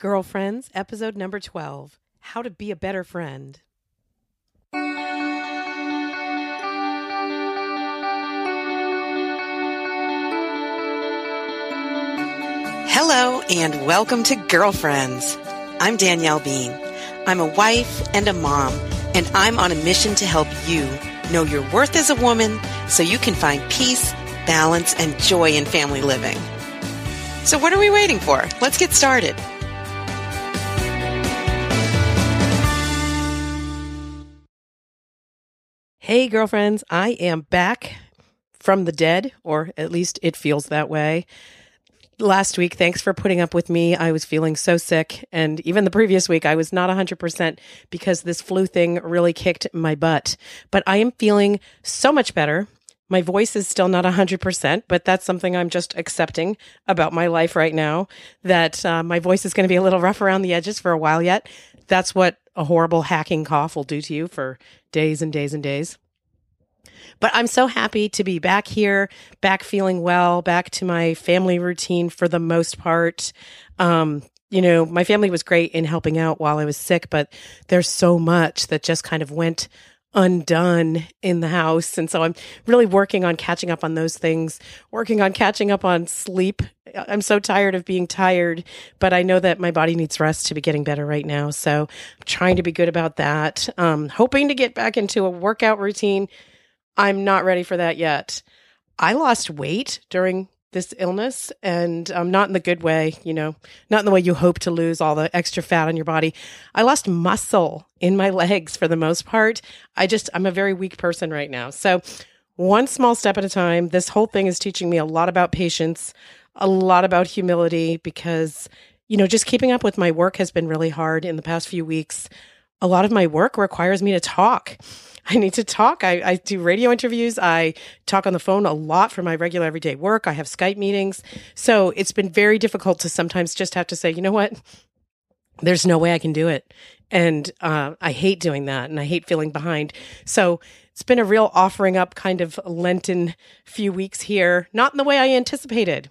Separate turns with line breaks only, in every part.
Girlfriends, episode number 12 How to Be a Better Friend. Hello, and welcome to Girlfriends. I'm Danielle Bean. I'm a wife and a mom, and I'm on a mission to help you know your worth as a woman so you can find peace, balance, and joy in family living. So, what are we waiting for? Let's get started. Hey, girlfriends, I am back from the dead, or at least it feels that way. Last week, thanks for putting up with me. I was feeling so sick. And even the previous week, I was not 100% because this flu thing really kicked my butt. But I am feeling so much better. My voice is still not 100%, but that's something I'm just accepting about my life right now. That uh, my voice is going to be a little rough around the edges for a while yet. That's what a horrible hacking cough will do to you for days and days and days. But I'm so happy to be back here, back feeling well, back to my family routine for the most part. Um, you know, my family was great in helping out while I was sick, but there's so much that just kind of went undone in the house. And so I'm really working on catching up on those things, working on catching up on sleep. I'm so tired of being tired, but I know that my body needs rest to be getting better right now. So I'm trying to be good about that. Um, hoping to get back into a workout routine. I'm not ready for that yet. I lost weight during this illness and um, not in the good way, you know, not in the way you hope to lose all the extra fat on your body. I lost muscle in my legs for the most part. I just, I'm a very weak person right now. So, one small step at a time. This whole thing is teaching me a lot about patience, a lot about humility because, you know, just keeping up with my work has been really hard in the past few weeks. A lot of my work requires me to talk. I need to talk. I, I do radio interviews. I talk on the phone a lot for my regular everyday work. I have Skype meetings. So it's been very difficult to sometimes just have to say, you know what? There's no way I can do it. And uh, I hate doing that and I hate feeling behind. So it's been a real offering up kind of Lenten few weeks here, not in the way I anticipated.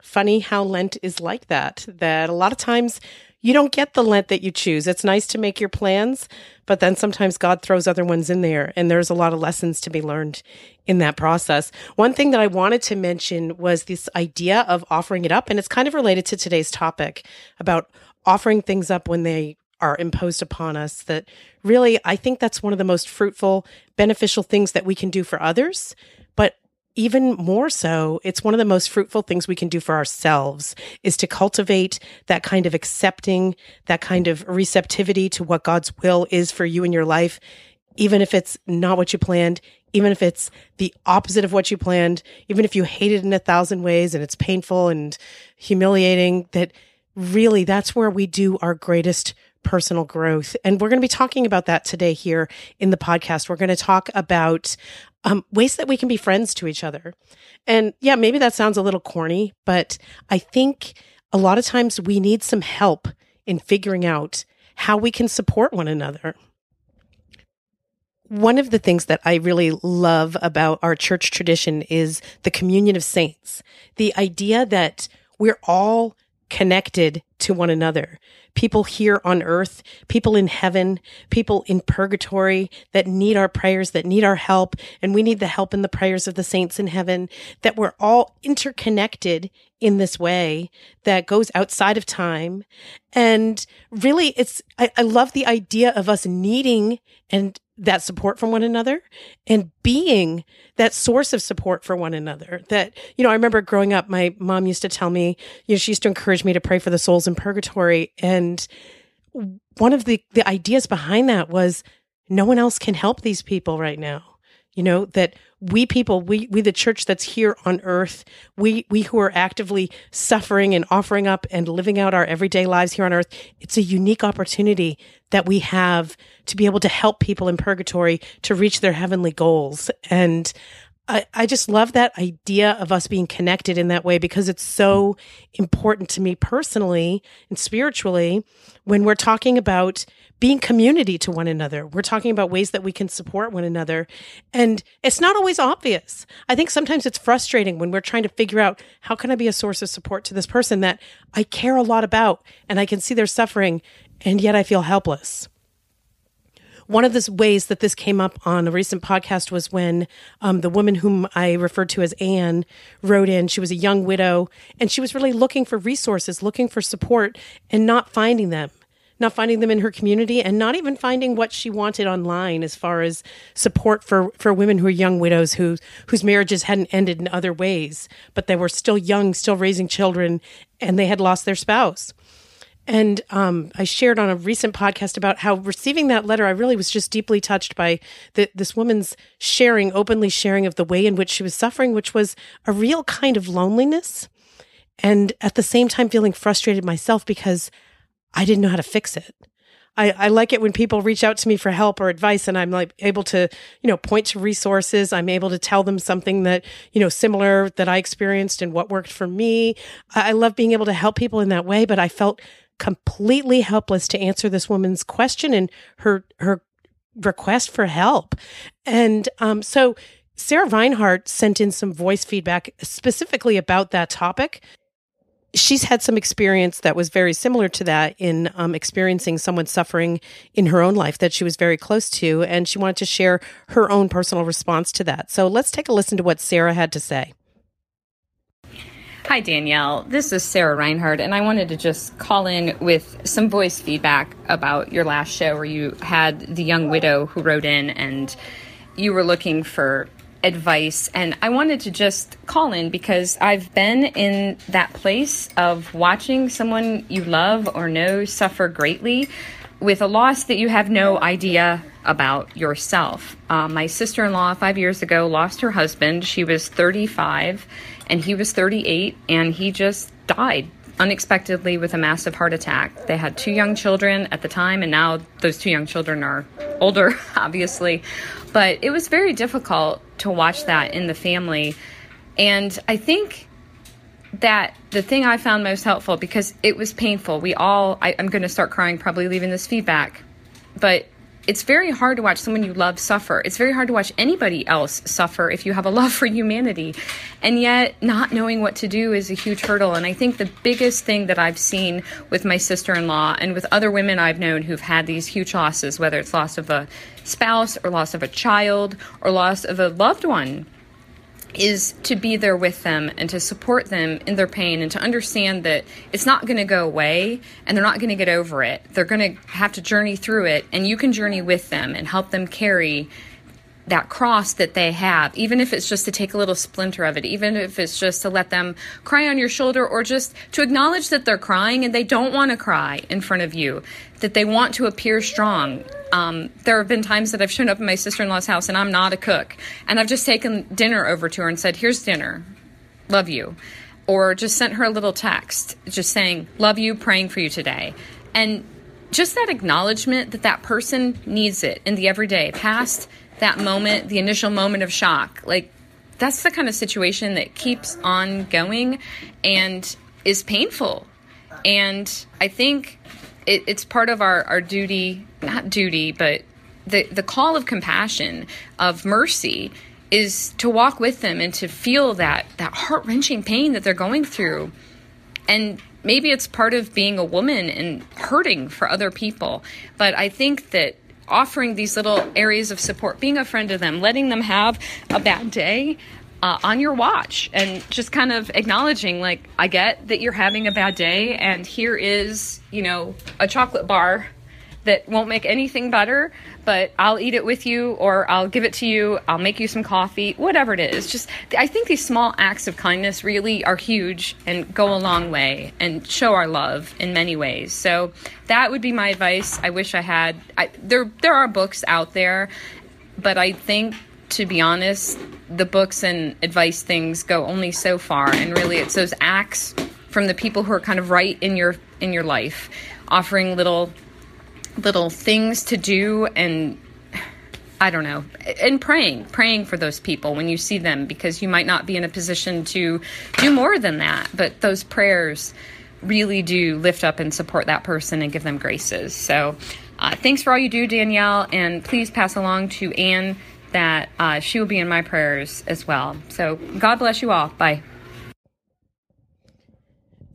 Funny how Lent is like that, that a lot of times you don't get the Lent that you choose. It's nice to make your plans, but then sometimes God throws other ones in there, and there's a lot of lessons to be learned in that process. One thing that I wanted to mention was this idea of offering it up, and it's kind of related to today's topic about offering things up when they are imposed upon us that really I think that's one of the most fruitful beneficial things that we can do for others even more so, it's one of the most fruitful things we can do for ourselves is to cultivate that kind of accepting, that kind of receptivity to what God's will is for you in your life, even if it's not what you planned, even if it's the opposite of what you planned, even if you hate it in a thousand ways and it's painful and humiliating, that really that's where we do our greatest personal growth. And we're going to be talking about that today here in the podcast. We're going to talk about um, ways that we can be friends to each other. And yeah, maybe that sounds a little corny, but I think a lot of times we need some help in figuring out how we can support one another. One of the things that I really love about our church tradition is the communion of saints. The idea that we're all connected to one another. People here on earth, people in heaven, people in purgatory that need our prayers, that need our help. And we need the help and the prayers of the saints in heaven, that we're all interconnected in this way that goes outside of time. And really, it's, I, I love the idea of us needing and that support from one another and being that source of support for one another. That, you know, I remember growing up, my mom used to tell me, you know, she used to encourage me to pray for the souls in purgatory. And one of the, the ideas behind that was no one else can help these people right now. you know, that we people, we, we, the church that's here on earth, we, we who are actively suffering and offering up and living out our everyday lives here on earth, it's a unique opportunity that we have to be able to help people in purgatory to reach their heavenly goals. And I, I just love that idea of us being connected in that way because it's so important to me personally and spiritually when we're talking about being community to one another. We're talking about ways that we can support one another. And it's not always obvious. I think sometimes it's frustrating when we're trying to figure out how can I be a source of support to this person that I care a lot about and I can see their suffering and yet I feel helpless. One of the ways that this came up on a recent podcast was when um, the woman whom I referred to as Anne wrote in. She was a young widow and she was really looking for resources, looking for support, and not finding them not finding them in her community and not even finding what she wanted online as far as support for, for women who are young widows who, whose marriages hadn't ended in other ways, but they were still young, still raising children, and they had lost their spouse. And um, I shared on a recent podcast about how receiving that letter, I really was just deeply touched by the, this woman's sharing, openly sharing of the way in which she was suffering, which was a real kind of loneliness. And at the same time, feeling frustrated myself because I didn't know how to fix it. I, I like it when people reach out to me for help or advice and I'm like able to, you know, point to resources. I'm able to tell them something that, you know, similar that I experienced and what worked for me. I, I love being able to help people in that way, but I felt completely helpless to answer this woman's question and her, her request for help. And, um, so Sarah Reinhard sent in some voice feedback specifically about that topic she's had some experience that was very similar to that in um, experiencing someone suffering in her own life that she was very close to. And she wanted to share her own personal response to that. So let's take a listen to what Sarah had to say.
Hi, Danielle. This is Sarah Reinhard, and I wanted to just call in with some voice feedback about your last show where you had the young widow who wrote in and you were looking for advice. And I wanted to just call in because I've been in that place of watching someone you love or know suffer greatly with a loss that you have no idea about yourself. Uh, my sister in law, five years ago, lost her husband. She was 35 and he was 38, and he just died unexpectedly with a massive heart attack. They had two young children at the time, and now those two young children are older, obviously. But it was very difficult to watch that in the family. And I think that the thing I found most helpful because it was painful. We all, I, am going to start crying probably leaving this feedback, but it's very hard to watch someone you love suffer. It's very hard to watch anybody else suffer if you have a love for humanity. And yet, not knowing what to do is a huge hurdle. And I think the biggest thing that I've seen with my sister in law and with other women I've known who've had these huge losses, whether it's loss of a spouse or loss of a child or loss of a loved one, is to be there with them and to support them in their pain and to understand that it's not going to go away and they're not going to get over it. They're going to have to journey through it, and you can journey with them and help them carry that cross that they have, even if it's just to take a little splinter of it, even if it's just to let them cry on your shoulder or just to acknowledge that they're crying and they don't want to cry in front of you, that they want to appear strong. Um, there have been times that I've shown up in my sister in law's house and I'm not a cook, and I've just taken dinner over to her and said, Here's dinner. Love you. Or just sent her a little text just saying, Love you, praying for you today. And just that acknowledgement that that person needs it in the everyday, past that moment, the initial moment of shock. Like that's the kind of situation that keeps on going and is painful. And I think it, it's part of our, our duty, not duty, but the, the call of compassion, of mercy, is to walk with them and to feel that, that heart wrenching pain that they're going through. And maybe it's part of being a woman and hurting for other people. But I think that offering these little areas of support, being a friend to them, letting them have a bad day uh, on your watch, and just kind of acknowledging, like, I get that you're having a bad day, and here is, you know, a chocolate bar that won't make anything better, but I'll eat it with you or I'll give it to you, I'll make you some coffee, whatever it is. Just I think these small acts of kindness really are huge and go a long way and show our love in many ways. So that would be my advice. I wish I had I, there there are books out there, but I think to be honest, the books and advice things go only so far, and really, it's those acts from the people who are kind of right in your in your life, offering little little things to do and I don't know, and praying, praying for those people when you see them because you might not be in a position to do more than that. But those prayers really do lift up and support that person and give them graces. So uh, thanks for all you do, Danielle, and please pass along to Anne that uh, she will be in my prayers as well. So God bless you all. Bye.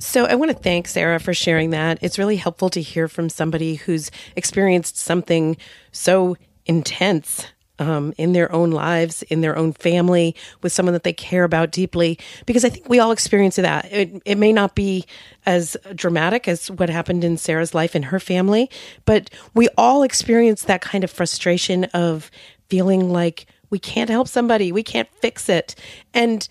So, I want to thank Sarah for sharing that. It's really helpful to hear from somebody who's experienced something so intense um, in their own lives, in their own family, with someone that they care about deeply. Because I think we all experience that. It, it may not be as dramatic as what happened in Sarah's life and her family, but we all experience that kind of frustration of feeling like we can't help somebody, we can't fix it. And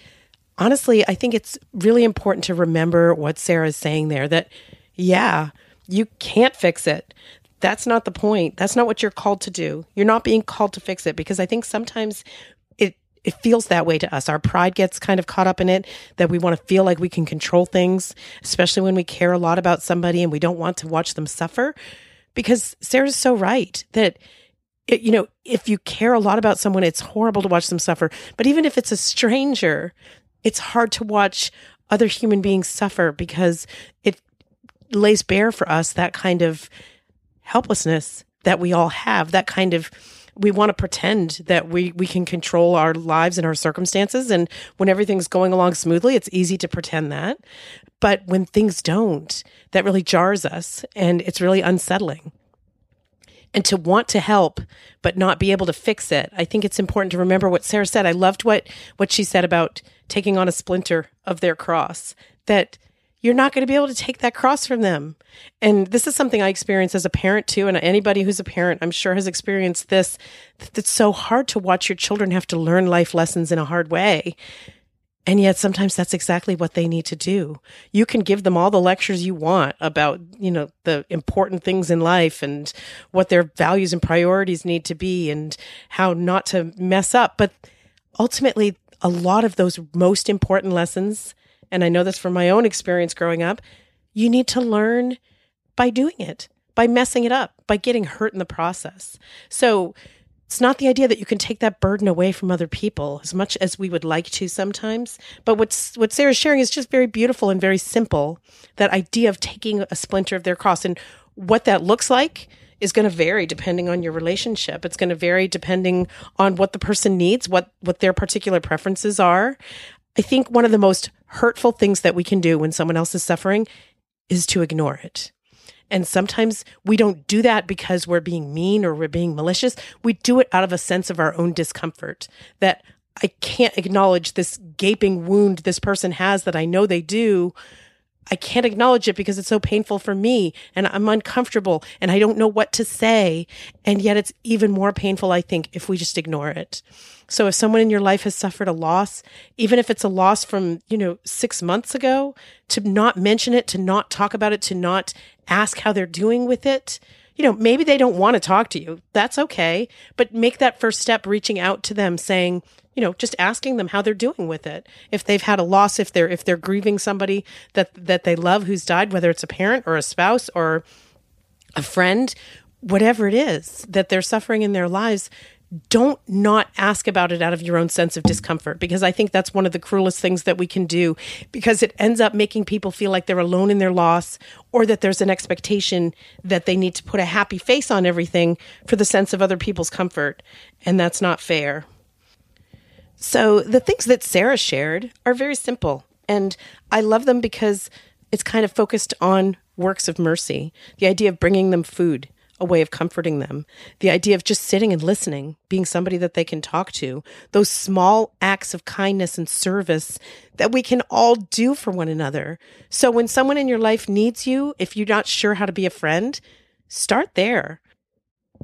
honestly, I think it's really important to remember what Sarah's saying there that, yeah, you can't fix it that's not the point. That's not what you're called to do. You're not being called to fix it because I think sometimes it it feels that way to us. Our pride gets kind of caught up in it that we want to feel like we can control things, especially when we care a lot about somebody and we don't want to watch them suffer. Because Sarah's so right that it, you know, if you care a lot about someone, it's horrible to watch them suffer. But even if it's a stranger, it's hard to watch other human beings suffer because it lays bare for us that kind of helplessness that we all have, that kind of we want to pretend that we we can control our lives and our circumstances. And when everything's going along smoothly it's easy to pretend that. But when things don't that really jars us and it's really unsettling and to want to help but not be able to fix it i think it's important to remember what sarah said i loved what what she said about taking on a splinter of their cross that you're not going to be able to take that cross from them. And this is something I experience as a parent too. And anybody who's a parent, I'm sure has experienced this. That It's so hard to watch your children have to learn life lessons in a hard way. And yet sometimes that's exactly what they need to do. You can give them all the lectures you want about, you know, the important things in life and what their values and priorities need to be and how not to mess up. But ultimately, a lot of those most important lessons and I know this from my own experience growing up, you need to learn by doing it, by messing it up, by getting hurt in the process. So it's not the idea that you can take that burden away from other people as much as we would like to sometimes. But what's what Sarah's sharing is just very beautiful and very simple. That idea of taking a splinter of their cross and what that looks like is going to vary depending on your relationship. It's going to vary depending on what the person needs, what what their particular preferences are. I think one of the most hurtful things that we can do when someone else is suffering is to ignore it. And sometimes we don't do that because we're being mean or we're being malicious. We do it out of a sense of our own discomfort that I can't acknowledge this gaping wound this person has that I know they do. I can't acknowledge it because it's so painful for me and I'm uncomfortable and I don't know what to say. And yet it's even more painful, I think, if we just ignore it. So if someone in your life has suffered a loss, even if it's a loss from, you know, six months ago, to not mention it, to not talk about it, to not ask how they're doing with it, you know, maybe they don't want to talk to you. That's okay. But make that first step reaching out to them saying, you know, just asking them how they're doing with it. If they've had a loss, if they're if they're grieving somebody that that they love who's died, whether it's a parent or a spouse or a friend, whatever it is that they're suffering in their lives, don't not ask about it out of your own sense of discomfort because I think that's one of the cruelest things that we can do because it ends up making people feel like they're alone in their loss or that there's an expectation that they need to put a happy face on everything for the sense of other people's comfort. And that's not fair. So the things that Sarah shared are very simple and I love them because it's kind of focused on works of mercy, the idea of bringing them food a way of comforting them. The idea of just sitting and listening, being somebody that they can talk to, those small acts of kindness and service that we can all do for one another. So when someone in your life needs you, if you're not sure how to be a friend, start there.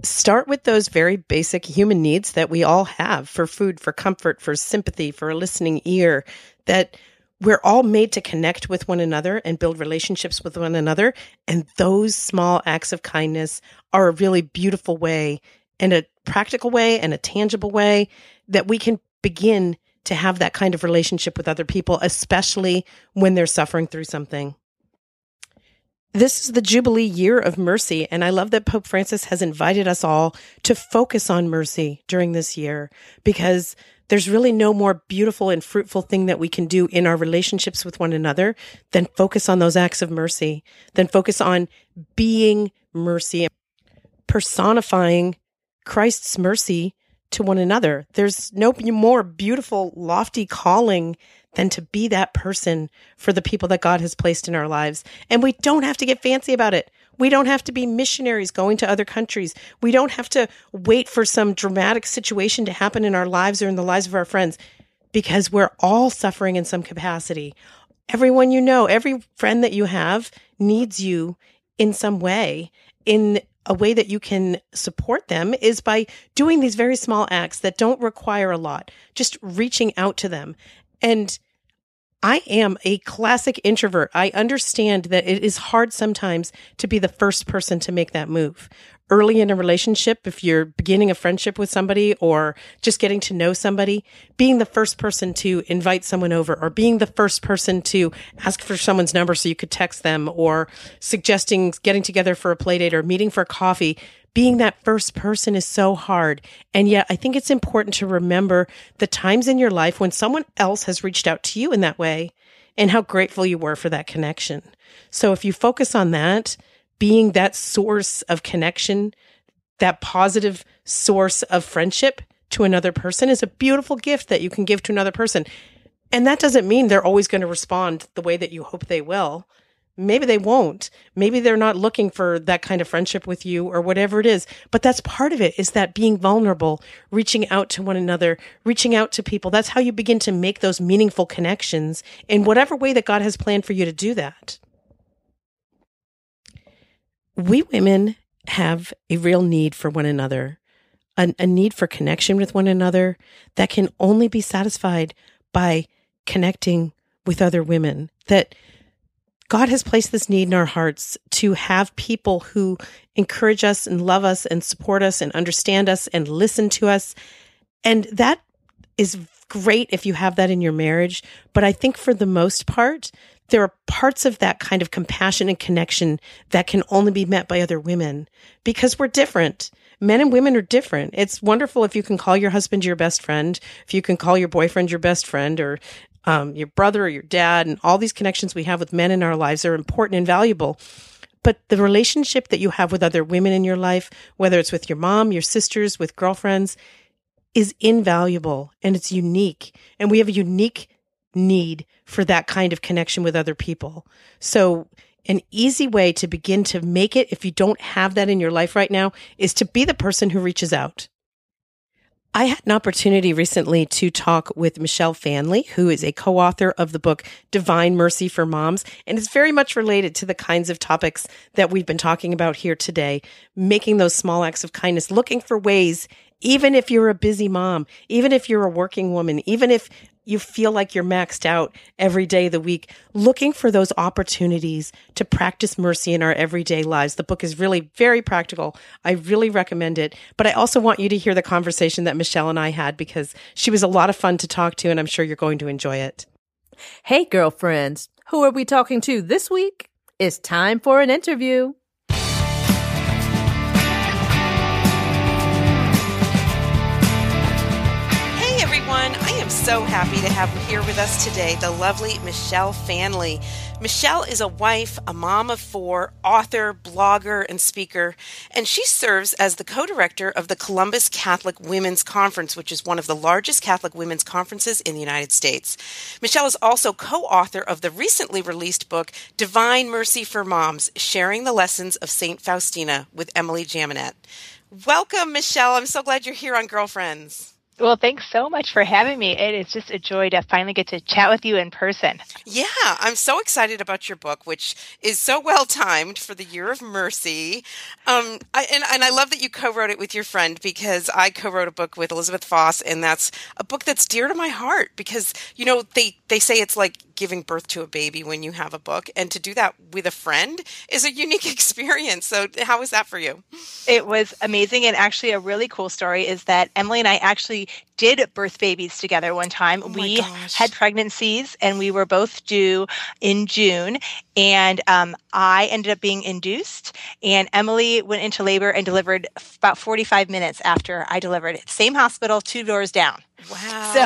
Start with those very basic human needs that we all have for food, for comfort, for sympathy, for a listening ear that we're all made to connect with one another and build relationships with one another. And those small acts of kindness are a really beautiful way and a practical way and a tangible way that we can begin to have that kind of relationship with other people, especially when they're suffering through something. This is the Jubilee year of mercy, and I love that Pope Francis has invited us all to focus on mercy during this year because there's really no more beautiful and fruitful thing that we can do in our relationships with one another than focus on those acts of mercy, than focus on being mercy, personifying Christ's mercy to one another. There's no more beautiful, lofty calling than to be that person for the people that God has placed in our lives. And we don't have to get fancy about it. We don't have to be missionaries going to other countries. We don't have to wait for some dramatic situation to happen in our lives or in the lives of our friends because we're all suffering in some capacity. Everyone you know, every friend that you have needs you in some way. In a way that you can support them is by doing these very small acts that don't require a lot, just reaching out to them. And I am a classic introvert. I understand that it is hard sometimes to be the first person to make that move. Early in a relationship, if you're beginning a friendship with somebody or just getting to know somebody, being the first person to invite someone over or being the first person to ask for someone's number so you could text them or suggesting getting together for a play date or meeting for coffee being that first person is so hard. And yet I think it's important to remember the times in your life when someone else has reached out to you in that way and how grateful you were for that connection. So if you focus on that, being that source of connection, that positive source of friendship to another person is a beautiful gift that you can give to another person. And that doesn't mean they're always going to respond the way that you hope they will. Maybe they won't. Maybe they're not looking for that kind of friendship with you or whatever it is. But that's part of it is that being vulnerable, reaching out to one another, reaching out to people. That's how you begin to make those meaningful connections in whatever way that God has planned for you to do that. We women have a real need for one another, a, a need for connection with one another that can only be satisfied by connecting with other women. That God has placed this need in our hearts to have people who encourage us and love us and support us and understand us and listen to us. And that is great if you have that in your marriage. But I think for the most part, there are parts of that kind of compassion and connection that can only be met by other women because we're different. Men and women are different. It's wonderful if you can call your husband your best friend, if you can call your boyfriend your best friend, or um, your brother or your dad, and all these connections we have with men in our lives are important and valuable. But the relationship that you have with other women in your life, whether it's with your mom, your sisters, with girlfriends, is invaluable and it's unique. And we have a unique need for that kind of connection with other people. So an easy way to begin to make it, if you don't have that in your life right now, is to be the person who reaches out. I had an opportunity recently to talk with Michelle Faehnle, who is a co-author of the book Divine Mercy for Moms, and it's very much related to the kinds of topics that we've been talking about here today, making those small acts of kindness, looking for ways even if you're a busy mom, even if you're a working woman, even if you feel like you're maxed out every day of the week, looking for those opportunities to practice mercy in our everyday lives. The book is really very practical. I really recommend it. But I also want you to hear the conversation that Michelle and I had because she was a lot of fun to talk to, and I'm sure you're going to enjoy it.
Hey, girlfriends, who are we talking to this week? It's time for an interview.
So happy to have here with us today the lovely Michelle Faehnle. Michelle is a wife, a mom of four, author, blogger, and speaker, and she serves as the co director of the Columbus Catholic Women's Conference, which is one of the largest Catholic women's conferences in the United States. Michelle is also co author of the recently released book, Divine Mercy for Moms Sharing the Lessons of St. Faustina with Emily Jaminet. Welcome, Michelle. I'm so glad you're here on Girlfriends.
Well, thanks so much for having me. It is just a joy to finally get to chat with you in person.
Yeah, I'm so excited about your book, which is so well timed for the Year of Mercy. Um, I, and, and I love that you co-wrote it with your friend because I co-wrote a book with Elizabeth Foss, and that's a book that's dear to my heart because you know they they say it's like
giving birth to a baby when you have a book, and to do that with a friend is a unique experience. So, how was that for you?
It was amazing. And actually, a really cool story is that Emily and I actually did birth babies together one time.
Oh
we
gosh.
had pregnancies and we were both due in June. And um, I ended up being induced, and Emily went into labor and delivered about 45 minutes after I delivered. Same hospital, two doors down.
Wow.
So-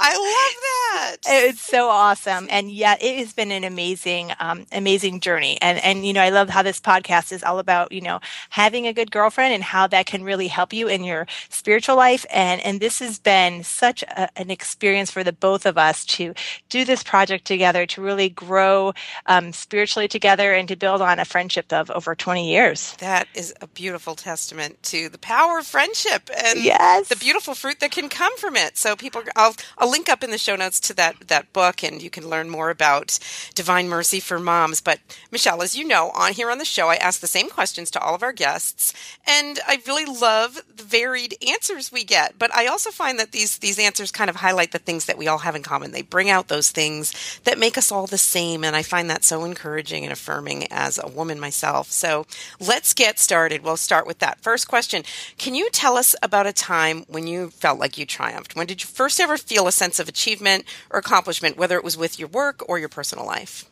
I love that.
It's so awesome, and yet it has been an amazing, um, amazing journey. And and you know, I love how this podcast is all about you know having a good girlfriend and how that can really help you in your spiritual life. And and this has been such a, an experience for the both of us to do this project together, to really grow um, spiritually together, and to build on a friendship of over twenty years.
That is a beautiful testament to the power of friendship and
Yes.
the beautiful fruit that can come from it. So people, I'll, I'll link up in the show notes to that that book, and you can learn more about Divine Mercy for Moms. But Michelle, as you know, on here on the show, I ask the same questions to all of our guests, and I really love the varied answers we get. But I also find that these these answers kind of highlight the things that we all have in common. They bring out those things that make us all the same, and I find that so encouraging and affirming as a woman myself. So let's get started. We'll start with that first question. Can you tell us about a time when you felt like you triumphed? When did you first ever feel a sense of achievement or accomplishment, whether it was with your work or your personal life?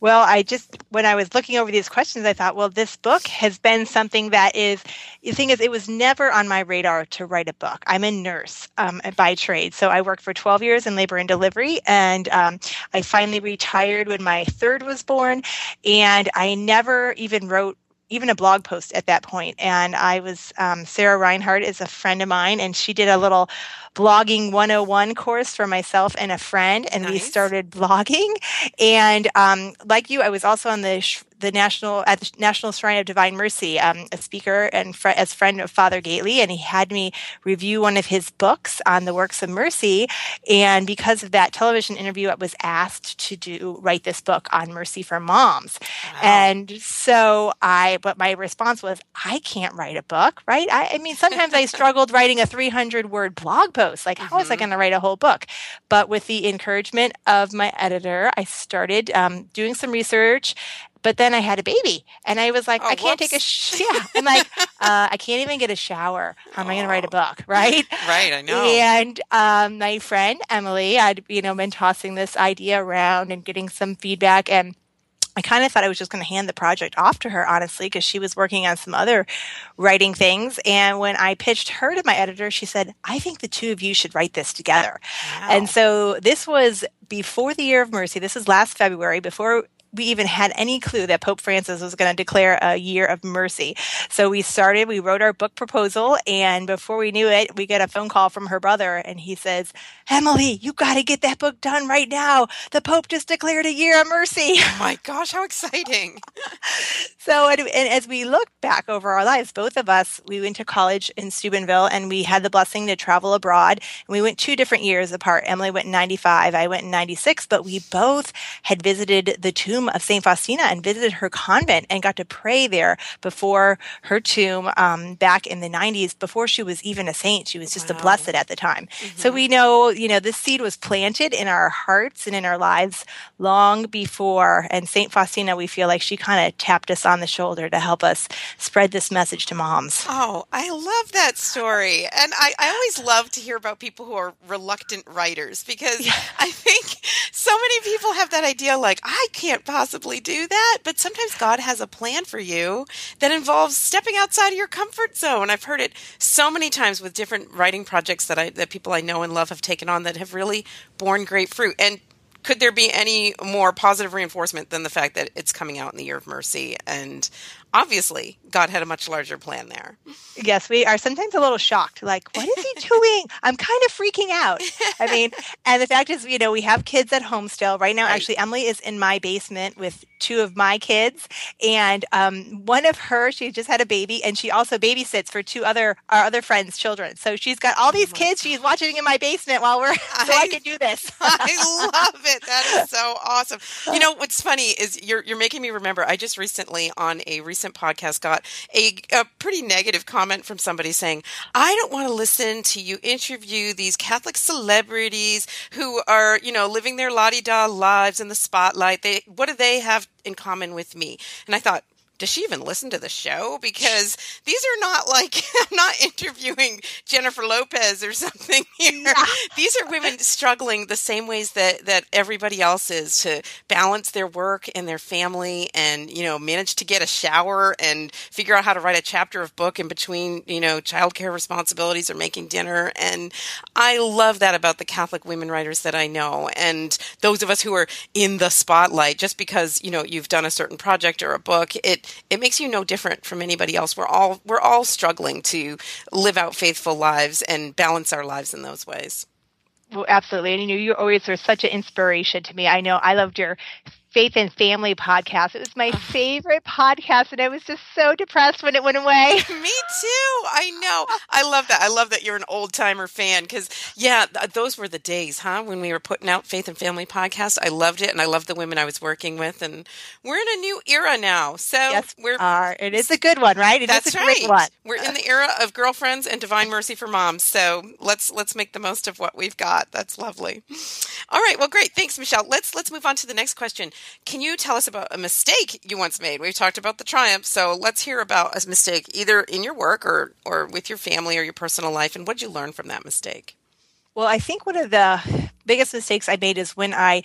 Well, I just, when I was looking over these questions, I thought, well, this book has been something that is, the thing is, it was never on my radar to write a book. I'm a nurse um, by trade. So I worked for 12 years in labor and delivery. And um, I finally retired when my third was born. And I never even wrote even a blog post at that point. And I was, um, Sarah Reinhard is a friend of mine, and she did a little blogging 101 course for myself and a friend, and we started blogging. And um, like you, I was also on the sh- the national at the National Shrine of Divine Mercy, um, a speaker and fr- as friend of Father Gaitley, and he had me review one of his books on the works of mercy. And because of that television interview, I was asked to do write this book on mercy for moms. And so I, but my response was, I can't write a book, right? I, I mean, sometimes I struggled writing a 300 word blog post. Like, how was I going to write a whole book? But with the encouragement of my editor, I started um, doing some research. But then I had a baby, and I was like,
Oh,
I can't take a sh- yeah. I'm like, uh, I can't even get a shower. How am I going to write a book, right?
Right, I know.
And um, my friend Emily, I'd you know been tossing this idea around and getting some feedback, and I kind of thought I was just going to hand the project off to her, honestly, because she was working on some other writing things. And when I pitched her to my editor, she said, "I think the two of you should write this together." And so this was before the Year of Mercy. This is last February, before we even had any clue that Pope Francis was going to declare a year of mercy. So we started, we wrote our book proposal, and before we knew it, we get a phone call from her brother, and he says, Emily, you got to get that book done right now. The Pope just declared a year of mercy.
Oh my gosh, how exciting!
So, and, and as we look back over our lives, both of us, we went to college in Steubenville and we had the blessing to travel abroad. And we went two different years apart. Emily went in 95, I went in 96, but we both had visited the tomb of St. Faustina and visited her convent and got to pray there before her tomb um, back in the 90s, before she was even a saint. She was just a blessed at the time. So we know, you know, this seed was planted in our hearts and in our lives long before. And St. Faustina, we feel like she kind of tapped us on the shoulder to help us spread this message to moms.
Oh, I love that story. And I, I always love to hear about people who are reluctant writers because I think so many people have that idea like, I can't possibly do that. But sometimes God has a plan for you that involves stepping outside of your comfort zone. I've heard it so many times with different writing projects that I that people I know and love have taken on that have really borne great fruit. And could there be any more positive reinforcement than the fact that it's coming out in the year of mercy and obviously god had a much larger plan there
Yes, we are sometimes a little shocked. Like, what is he doing? I'm kind of freaking out. I mean, and the fact is, you know, we have kids at home still. Right now,
Right.
actually, Emily is in my basement with two of my kids, and um, one of her, she just had a baby, and she also babysits for two other our other friends' children. So she's got all these kids. She's watching in my basement while we're so I,
I-
can do this.
I love it. That is so awesome. You know what's funny is you're you're making me remember. I just recently on a recent podcast got a, a pretty negative comment from somebody saying, I don't want to listen to you interview these Catholic celebrities who are, you know, living their la di da lives in the spotlight. They, what do they have in common with me? And I thought, does she even listen to the show? Because these are not like I'm not interviewing Jennifer Lopez or something here. Yeah. These are women struggling the same ways that that everybody else is to balance their work and their family, and you know manage to get a shower and figure out how to write a chapter of book in between you know childcare responsibilities or making dinner. And I love that about the Catholic women writers that I know, and those of us who are in the spotlight. Just because you know you've done a certain project or a book, it it makes you no different from anybody else. We're all we're all struggling to live out faithful lives and balance our lives in those ways.
Well, absolutely. And you know, you always were such an inspiration to me. I know I loved your Faith and Family podcast. It was my ah. favorite podcast, and I was just so depressed when it went away.
Me too. I know. I love that. I love that you're an old timer fan because, yeah, th- those were the days, huh? When we were putting out Faith and Family podcast. I loved it, and I loved the women I was working with. And we're in a new era now. So
yes,
we're.
Are. It is a good one, right? It
that's
is a
right.
great one.
We're in the era of girlfriends and divine mercy for moms. So let's let's make the most of what we've got. That's lovely. All right. Well, great. Thanks, Michelle. Let's let's move on to the next question. Can you tell us about a mistake you once made? We've talked about the triumph, so let's hear about a mistake either in your work or, or with your family or your personal life. And what did you learn from that mistake?
Well, I think one of the biggest mistakes I made is when I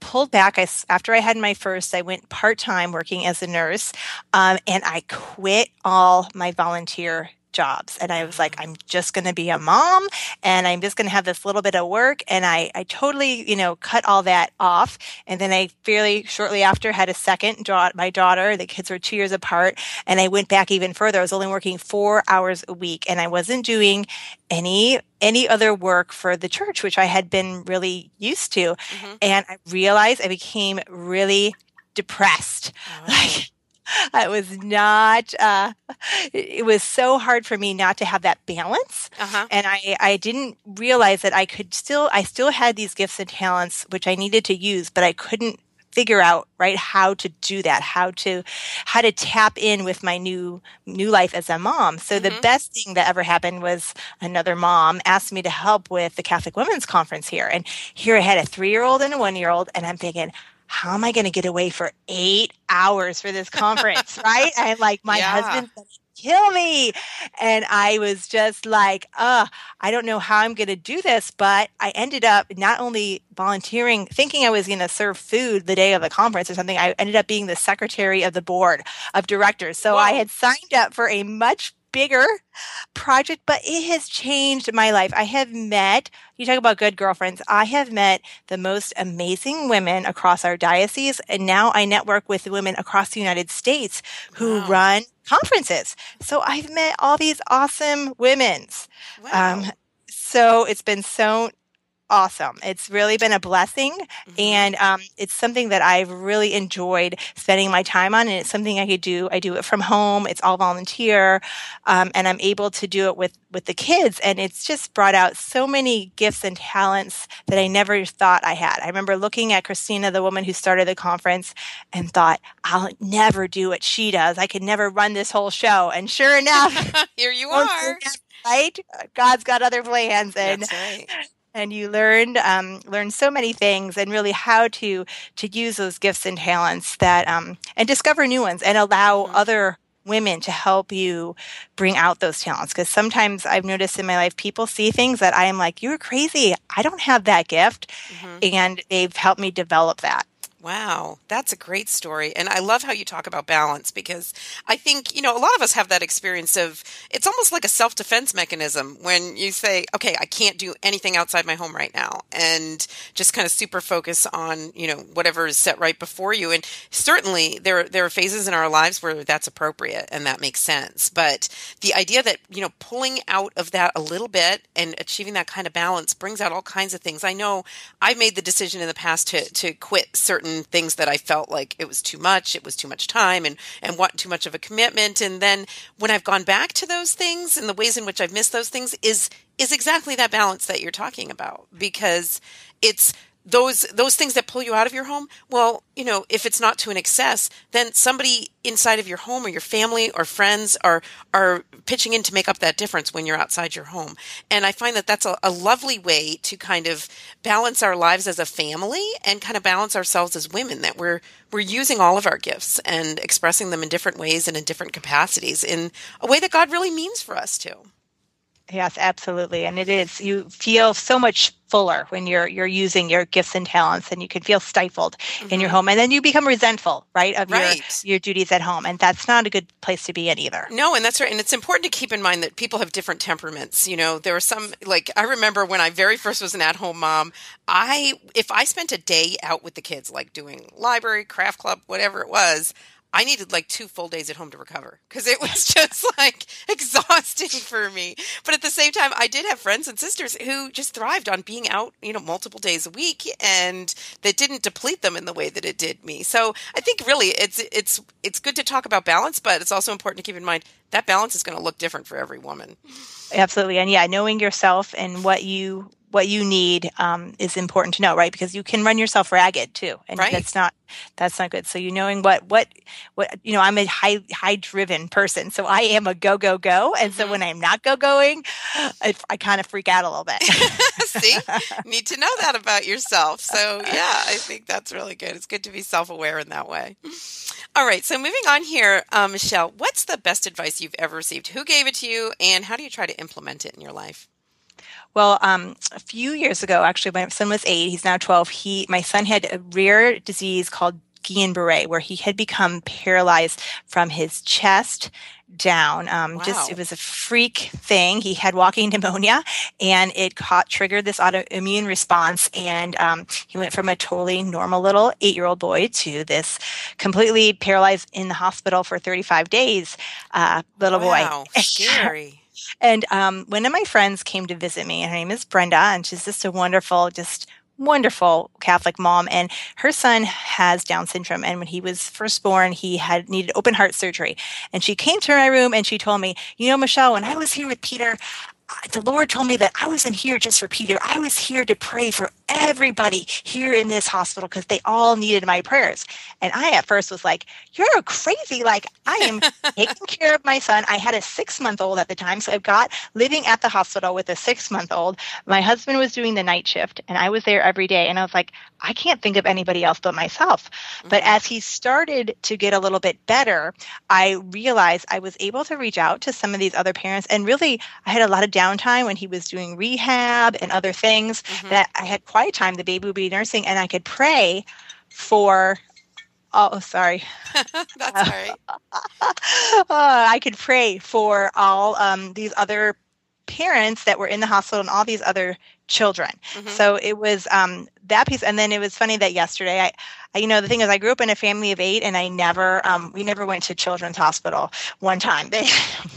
pulled back. I, after I had my first, I went part time working as a nurse, um, and I quit all my volunteer jobs. And I was like, I'm just going to be a mom and I'm just going to have this little bit of work. And I, I totally, you know, cut all that off. And then I fairly shortly after had a second daughter, my daughter, the kids were two years apart. And I went back even further. I was only working four hours a week and I wasn't doing any any other work for the church, which I had been really used to. Mm-hmm. And I realized I became really depressed. Oh. Like I was not, uh, it was so hard for me not to have that balance. Uh-huh. And I, I didn't realize that I could still, I still had these gifts and talents, which I needed to use, but I couldn't figure out right how to do that how to how to tap in with my new new life as a mom so mm-hmm. the best thing that ever happened was another mom asked me to help with the catholic women's conference here and here i had a three year old and a one year old and i'm thinking how am I going to get away for eight hours for this conference? right. And like, my yeah. husband's going to kill me. And I was just like, uh, I don't know how I'm going to do this. But I ended up not only volunteering, thinking I was going to serve food the day of the conference or something, I ended up being the secretary of the board of directors. So Whoa. I had signed up for a much bigger project, but it has changed my life. I have met, you talk about good girlfriends, I have met the most amazing women across our diocese. And now I network with women across the United States who wow. run conferences. So I've met all these awesome women's. Wow. Um, so it's been so awesome. It's really been a blessing, mm-hmm. and um, it's something that I've really enjoyed spending my time on. And it's something I could do. I do it from home. It's all volunteer, um, and I'm able to do it with with the kids. And it's just brought out so many gifts and talents that I never thought I had. I remember looking at Christina, the woman who started the conference, and thought, "I'll never do what she does. I could never run this whole show." And sure enough,
here you are.
Right? God's got other plans, and
right
and you learned um, learned so many things and really how to to use those gifts and talents that um, and discover new ones and allow mm-hmm. other women to help you bring out those talents because sometimes i've noticed in my life people see things that i am like you're crazy i don't have that gift mm-hmm. and they've helped me develop that
Wow, that's a great story. And I love how you talk about balance because I think, you know, a lot of us have that experience of it's almost like a self defense mechanism when you say, okay, I can't do anything outside my home right now and just kind of super focus on, you know, whatever is set right before you. And certainly there, there are phases in our lives where that's appropriate and that makes sense. But the idea that, you know, pulling out of that a little bit and achieving that kind of balance brings out all kinds of things. I know I've made the decision in the past to, to quit certain things that I felt like it was too much, it was too much time and, and what too much of a commitment. And then when I've gone back to those things and the ways in which I've missed those things is is exactly that balance that you're talking about because it's those those things that pull you out of your home well you know if it's not to an excess then somebody inside of your home or your family or friends are are pitching in to make up that difference when you're outside your home. And i find that that's a, a lovely way to kind of balance our lives as a family and kind of balance ourselves as women that we're we're using all of our gifts and expressing them in different ways and in different capacities in a way that god really means for us to
Yes, absolutely. And it is you feel so much fuller when you're you're using your gifts and talents and you can feel stifled mm-hmm. in your mm-hmm. home and then you become resentful, right, of right. your your duties at home and that's not a good place to be in either.
No, and that's right. And it's important to keep in mind that people have different temperaments. You know, there are some like I remember when I very first was an at-home mom, I if I spent a day out with the kids like doing library, craft club, whatever it was, I needed like two full days at home to recover because it was just like exhausting for me. But at the same time, I did have friends and sisters who just thrived on being out, you know, multiple days a week and that didn't deplete them in the way that it did me. So I think really it's, it's, it's good to talk about balance, but it's also important to keep in mind that balance is going to look different for every woman.
Absolutely. And yeah, knowing yourself and what you what you need um, is important to know, right? Because you can run yourself ragged too, and right. that's not that's not good. So you knowing what what what you know, I'm a high high driven person, so I am a go go go, and mm-hmm. so when I'm not go going, I, I kind of freak out a little bit.
See, need to know that about yourself. So yeah, I think that's really good. It's good to be self aware in that way. All right, so moving on here, um, Michelle, what's the best advice you've ever received? Who gave it to you, and how do you try to implement it in your life?
Well, um, a few years ago, actually, my son was eight. He's now 12. He, my son had a rare disease called Guillain-Barré, where he had become paralyzed from his chest down. Um, wow. Just it was a freak thing. He had walking pneumonia, and it caught triggered this autoimmune response, and um, he went from a totally normal little eight-year-old boy to this completely paralyzed in the hospital for 35 days uh, little
wow. boy. Scary.
And um, one of my friends came to visit me. Her name is Brenda, and she's just a wonderful, just wonderful Catholic mom. And her son has Down syndrome. And when he was first born, he had needed open heart surgery. And she came to my room and she told me, You know, Michelle, when I was here with Peter, the Lord told me that I wasn't here just for Peter. I was here to pray for everybody here in this hospital because they all needed my prayers. And I at first was like, You're crazy. Like, I am taking care of my son. I had a six month old at the time. So I've got living at the hospital with a six month old. My husband was doing the night shift and I was there every day. And I was like, I can't think of anybody else but myself. Mm-hmm. But as he started to get a little bit better, I realized I was able to reach out to some of these other parents. And really, I had a lot of downtime when he was doing rehab and other things mm-hmm. that I had quiet time, the baby would be nursing, and I could pray for oh sorry.
That's all right. Uh,
i could pray for all um, these other parents that were in the hospital and all these other children. Mm-hmm. so it was um, that piece and then it was funny that yesterday I, I, you know the thing is i grew up in a family of eight and i never um, we never went to children's hospital one time they,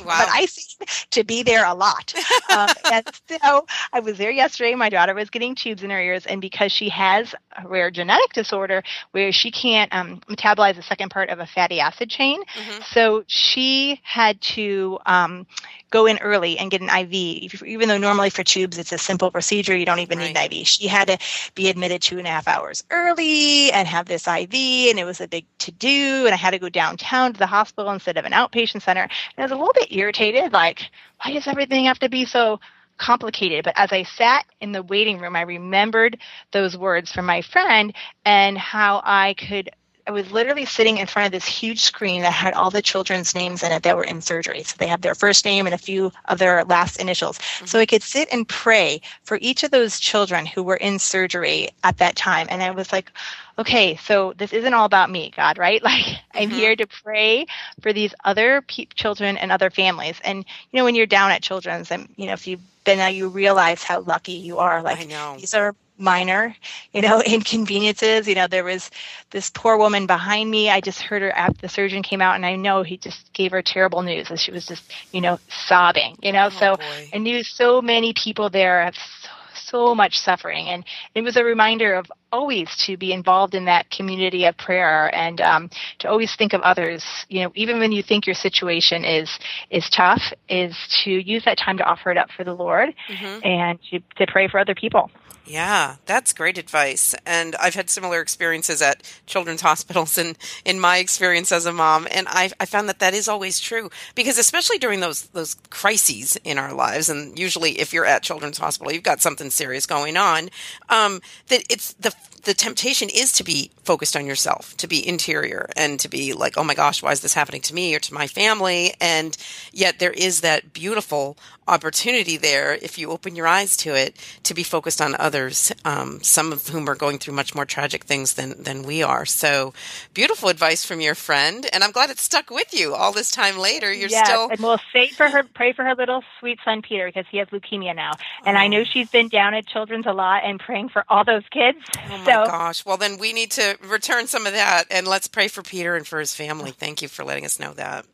wow. but i seem to be there a lot um, and so i was there yesterday my daughter was getting tubes in her ears and because she has a rare genetic disorder where she can't um, metabolize the second part of a fatty acid chain mm-hmm. so she had to um, go in early and get an iv even though normally for tubes it's a simple procedure you don't even right. need an iv she had to be admitted two and a half hours early and have this IV, and it was a big to do. And I had to go downtown to the hospital instead of an outpatient center. And I was a little bit irritated, like, why does everything have to be so complicated? But as I sat in the waiting room, I remembered those words from my friend and how I could I was literally sitting in front of this huge screen that had all the children's names in it that were in surgery. So they have their first name and a few of their last initials. Mm-hmm. So I could sit and pray for each of those children who were in surgery at that time. And I was like, okay, so this isn't all about me, God, right? Like I'm mm-hmm. here to pray for these other pe- children and other families. And you know, when you're down at children's, and you know, if you've been there, you realize how lucky you are. Like these are minor, you know, inconveniences. You know, there was this poor woman behind me. I just heard her after the surgeon came out, and I know he just gave her terrible news, and she was just, you know, sobbing. You know, oh, so I knew so many people there have so, so much suffering, and it was a reminder of always to be involved in that community of prayer and um, to always think of others you know even when you think your situation is is tough is to use that time to offer it up for the lord mm-hmm. and to, to pray for other people
yeah, that's great advice. And I've had similar experiences at children's hospitals and in my experience as a mom. And I, I found that that is always true because especially during those, those crises in our lives, and usually if you're at children's hospital, you've got something serious going on, um, that it's the, the temptation is to be focused on yourself, to be interior and to be like, oh my gosh, why is this happening to me or to my family? And yet there is that beautiful opportunity there if you open your eyes to it to be focused on others um, some of whom are going through much more tragic things than than we are so beautiful advice from your friend and i'm glad it stuck with you all this time later you're
yes,
still
and we'll say for her pray for her little sweet son peter because he has leukemia now and oh. i know she's been down at children's a lot and praying for all those kids
oh my gosh well then we need to return some of that and let's pray for peter and for his family thank you for letting us know that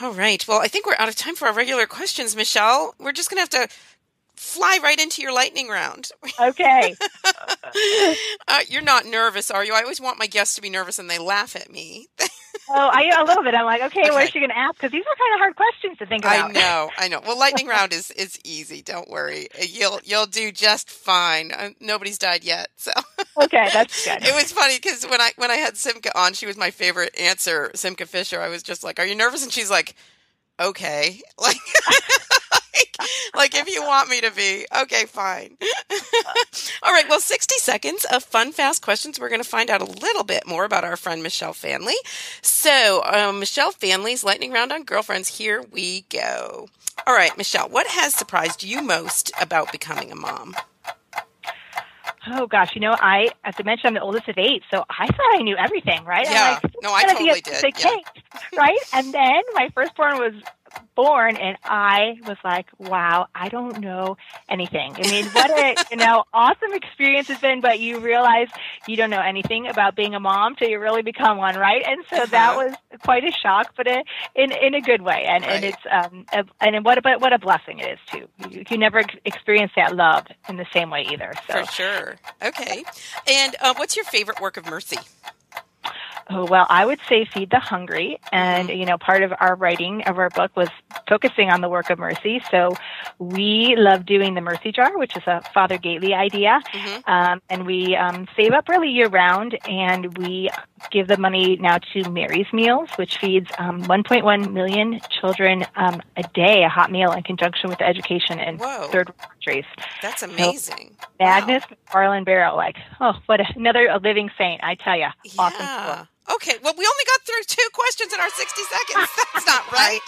all right. Well, I think we're out of time for our regular questions, Michelle. We're just going to have to fly right into your lightning round.
Okay.
uh, you're not nervous, are you? I always want my guests to be nervous and they laugh at me.
oh, I a little bit. I'm like, okay, okay. what is she going to ask? Because these are kind of hard questions to think about.
I know, I know. Well, lightning round is is easy. Don't worry. You'll you'll do just fine. Uh, nobody's died yet, so.
okay, that's good.
It was funny because when I when I had Simcha on, she was my favorite answer. Simcha Fisher. I was just like, "Are you nervous?" And she's like, "Okay." Like like, if you want me to be. Okay, fine. All right, well, 60 seconds of fun, fast questions. We're going to find out a little bit more about our friend Michelle Faehnle. So, um, Michelle Faehnle's lightning round on girlfriends. Here we go. All right, Michelle, what has surprised you most about becoming a mom?
Oh gosh, you know, I as I mentioned, I'm the oldest of eight, so I thought I knew everything, right?
Yeah, like, no, I totally did. Yeah.
right? And then my firstborn was born and I was like, wow, I don't know anything. I mean, what a, you know, awesome experience it's been, but you realize you don't know anything about being a mom till you really become one, right? And so uh-huh. that was quite a shock, but a, in, in a good way. And, right. and it's, um, a, and what a, what a blessing it is too. You, you never experience that love in the same way either.
So. For sure. Okay. And uh, what's your favorite work of mercy?
Oh, well, I would say feed the hungry. And, you know, part of our writing of our book was focusing on the work of mercy. So we love doing the mercy jar, which is a Father Gaitley idea. Mm-hmm. Um, and we um, save up really year round and we give the money now to Mary's Meals, which feeds um, 1.1 million children um, a day a hot meal in conjunction with education in Whoa. third world countries.
That's amazing.
So, wow. MacFarlane-Barrow, like, oh, what a, another a living saint, I tell you. Yeah. Awesome.
Okay, well, we only got through two questions in our 60 seconds. That's not right.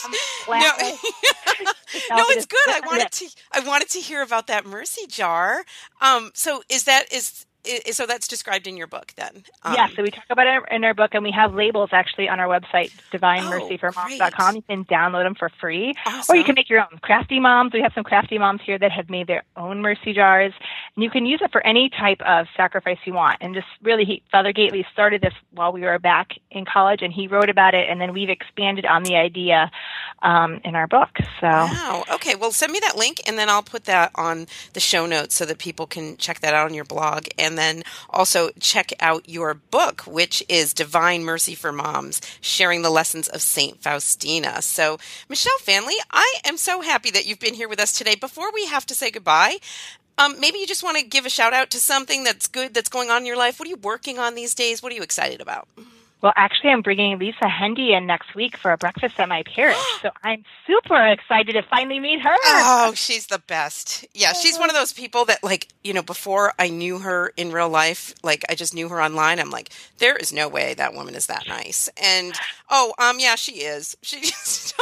no, no, it's good. I wanted to, I wanted to hear about that mercy jar. Um, so is that, is, so that's described in your book then
um, yeah so we talk about it in our book and we have labels actually on our website divinemercyformoms.com oh, you can download them for free. Awesome. or you can make your own crafty moms. We have some crafty moms here that have made their own mercy jars and you can use it for any type of sacrifice you want. And just really he, father Gaitley started this while we were back in college and he wrote about it and then we've expanded on the idea um, in our book so.
Wow. Okay well send me that link and then i'll put that on the show notes so that people can check that out on your blog. And then also check out your book, which is Divine Mercy for Moms, sharing the lessons of St. Faustina. So, Michelle Faehnle, I am so happy that you've been here with us today. Before we have to say goodbye, um, maybe you just want to give a shout out to something that's good that's going on in your life. What are you working on these days? What are you excited about?
Well, actually, I'm bringing Lisa Hendey in next week for a breakfast at my parish. so I'm super excited to finally meet her.
Oh, she's the best. Yeah, she's one of those people that, like, you know, before I knew her in real life, like, I just knew her online. I'm like, there is no way that woman is that nice. And, oh, um, yeah, she is. She just,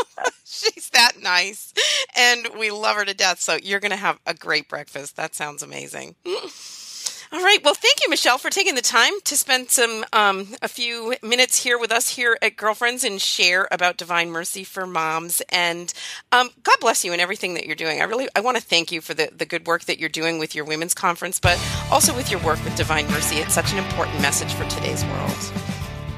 she's that nice. And we love her to death. So you're going to have a great breakfast. That sounds amazing. All right. Well, thank you, Michelle, for taking the time to spend some um, a few minutes here with us here at Girlfriends and share about Divine Mercy for Moms. And um, God bless you and everything that you're doing. I really I want to thank you for the the good work that you're doing with your women's conference, but also with your work with Divine Mercy. It's such an important message for today's world.